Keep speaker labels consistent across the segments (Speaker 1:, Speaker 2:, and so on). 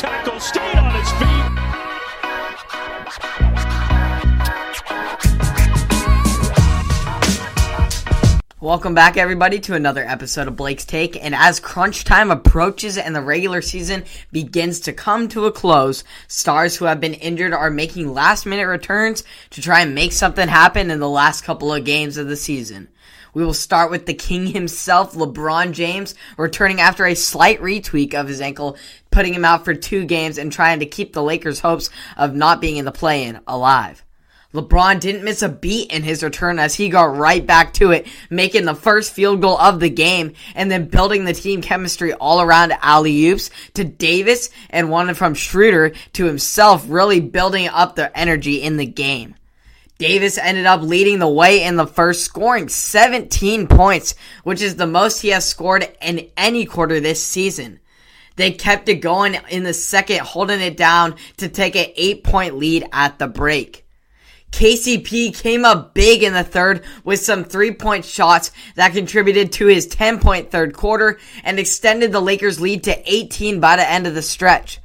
Speaker 1: tackle. state. on. Welcome back, everybody, to another episode of Blake's Take. And as crunch time approaches and the regular season begins to come to a close, stars who have been injured are making last minute returns to try and make something happen in the last couple of games of the season. We will start with the king himself, LeBron James, returning after a slight retweak of his ankle, putting him out for two games and trying to keep the Lakers' hopes of not being in the play-in alive. LeBron didn't miss a beat in his return as he got right back to it, making the first field goal of the game and then building the team chemistry all around alley oops to Davis and one from Schroeder to himself, really building up the energy in the game. Davis ended up leading the way in the first, scoring 17 points, which is the most he has scored in any quarter this season. They kept it going in the second, holding it down to take an eight point lead at the break. KCP came up big in the third with some three point shots that contributed to his 10 point third quarter and extended the Lakers lead to 18 by the end of the stretch.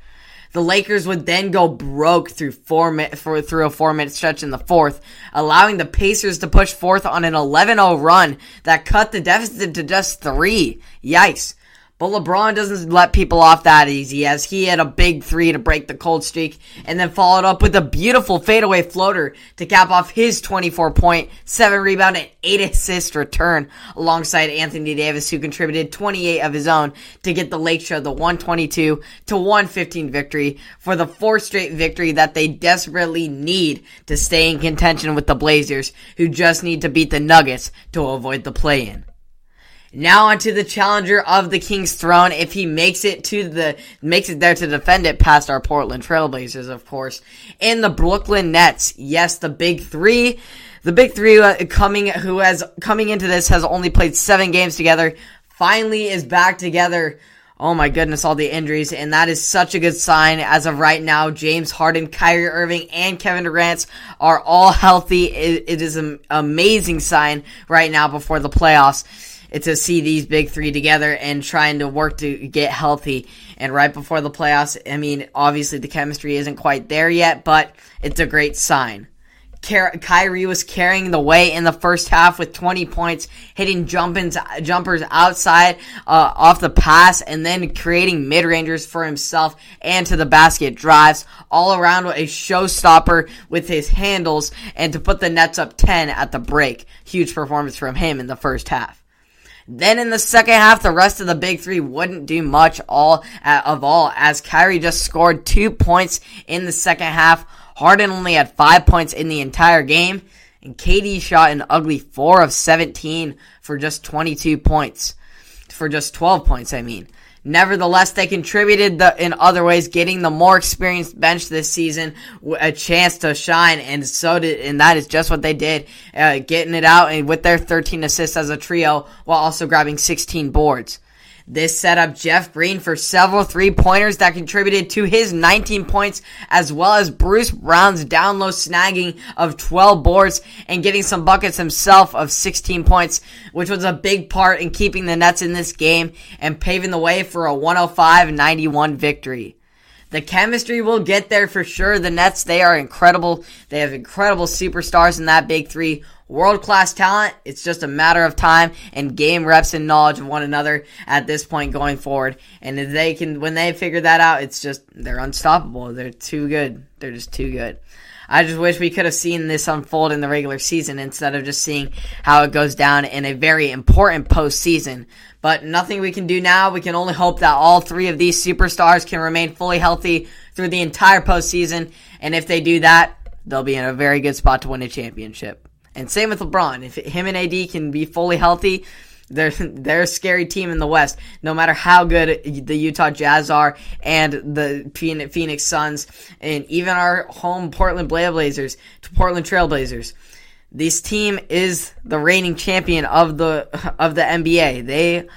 Speaker 1: The Lakers would then go broke through four for, through a four minute stretch in the fourth, allowing the Pacers to push forth on an 11-0 run that cut the deficit to just three. Yikes. But LeBron doesn't let people off that easy as he had a big three to break the cold streak and then followed up with a beautiful fadeaway floater to cap off his 24 point, 7 rebound and 8 assist return alongside Anthony Davis who contributed 28 of his own to get the Lake Show the 122 to 115 victory for the fourth straight victory that they desperately need to stay in contention with the Blazers who just need to beat the Nuggets to avoid the play-in. Now onto the challenger of the King's throne. If he makes it to the, makes it there to defend it past our Portland Trailblazers, of course. And the Brooklyn Nets. Yes, the big three. The big three uh, coming, who has, coming into this has only played seven games together. Finally is back together. Oh my goodness, all the injuries, and that is such a good sign. As of right now, James Harden, Kyrie Irving, and Kevin Durant are all healthy. it, it is an amazing sign right now before the playoffs to see these big three together and trying to work to get healthy. And right before the playoffs, I mean, obviously the chemistry isn't quite there yet, but it's a great sign. Kyrie was carrying the way in the first half with 20 points, hitting jumpins, jumpers outside uh, off the pass, and then creating mid rangers for himself and to the basket drives all around a showstopper with his handles and to put the Nets up 10 at the break. Huge performance from him in the first half. Then in the second half, the rest of the big three wouldn't do much all uh, of all as Kyrie just scored two points in the second half. Harden only had five points in the entire game. And KD shot an ugly 4 of 17 for just 22 points. For just 12 points, I mean. Nevertheless, they contributed the, in other ways, getting the more experienced bench this season a chance to shine, and so did, and that is just what they did, uh, getting it out and with their 13 assists as a trio, while also grabbing 16 boards. This set up Jeff Green for several three pointers that contributed to his 19 points, as well as Bruce Brown's down low snagging of 12 boards and getting some buckets himself of 16 points, which was a big part in keeping the Nets in this game and paving the way for a 105 91 victory. The chemistry will get there for sure. The Nets, they are incredible. They have incredible superstars in that big three world class talent. It's just a matter of time and game reps and knowledge of one another at this point going forward. And if they can, when they figure that out, it's just, they're unstoppable. They're too good. They're just too good. I just wish we could have seen this unfold in the regular season instead of just seeing how it goes down in a very important postseason. But nothing we can do now. We can only hope that all three of these superstars can remain fully healthy through the entire postseason. And if they do that, they'll be in a very good spot to win a championship. And same with LeBron. If him and AD can be fully healthy, they're they're a scary team in the West. No matter how good the Utah Jazz are and the Phoenix Suns and even our home Portland Blazers, to Portland Trailblazers. This team is the reigning champion of the of the NBA. They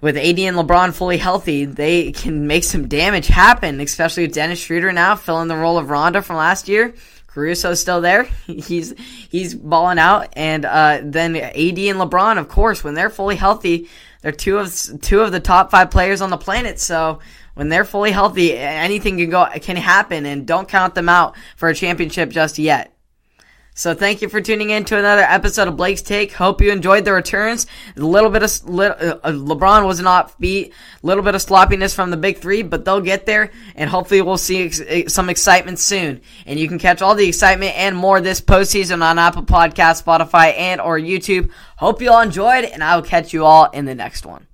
Speaker 1: with AD and LeBron fully healthy, they can make some damage happen, especially with Dennis Schroeder now filling the role of Rondo from last year. Caruso's still there. He's he's balling out, and uh, then AD and LeBron, of course, when they're fully healthy, they're two of two of the top five players on the planet. So when they're fully healthy, anything can go can happen, and don't count them out for a championship just yet. So thank you for tuning in to another episode of Blake's Take. Hope you enjoyed the returns. A little bit of uh, uh, LeBron was not beat. A little bit of sloppiness from the big three, but they'll get there, and hopefully we'll see ex- eh, some excitement soon. And you can catch all the excitement and more this postseason on Apple Podcast, Spotify, and or YouTube. Hope you all enjoyed, and I will catch you all in the next one.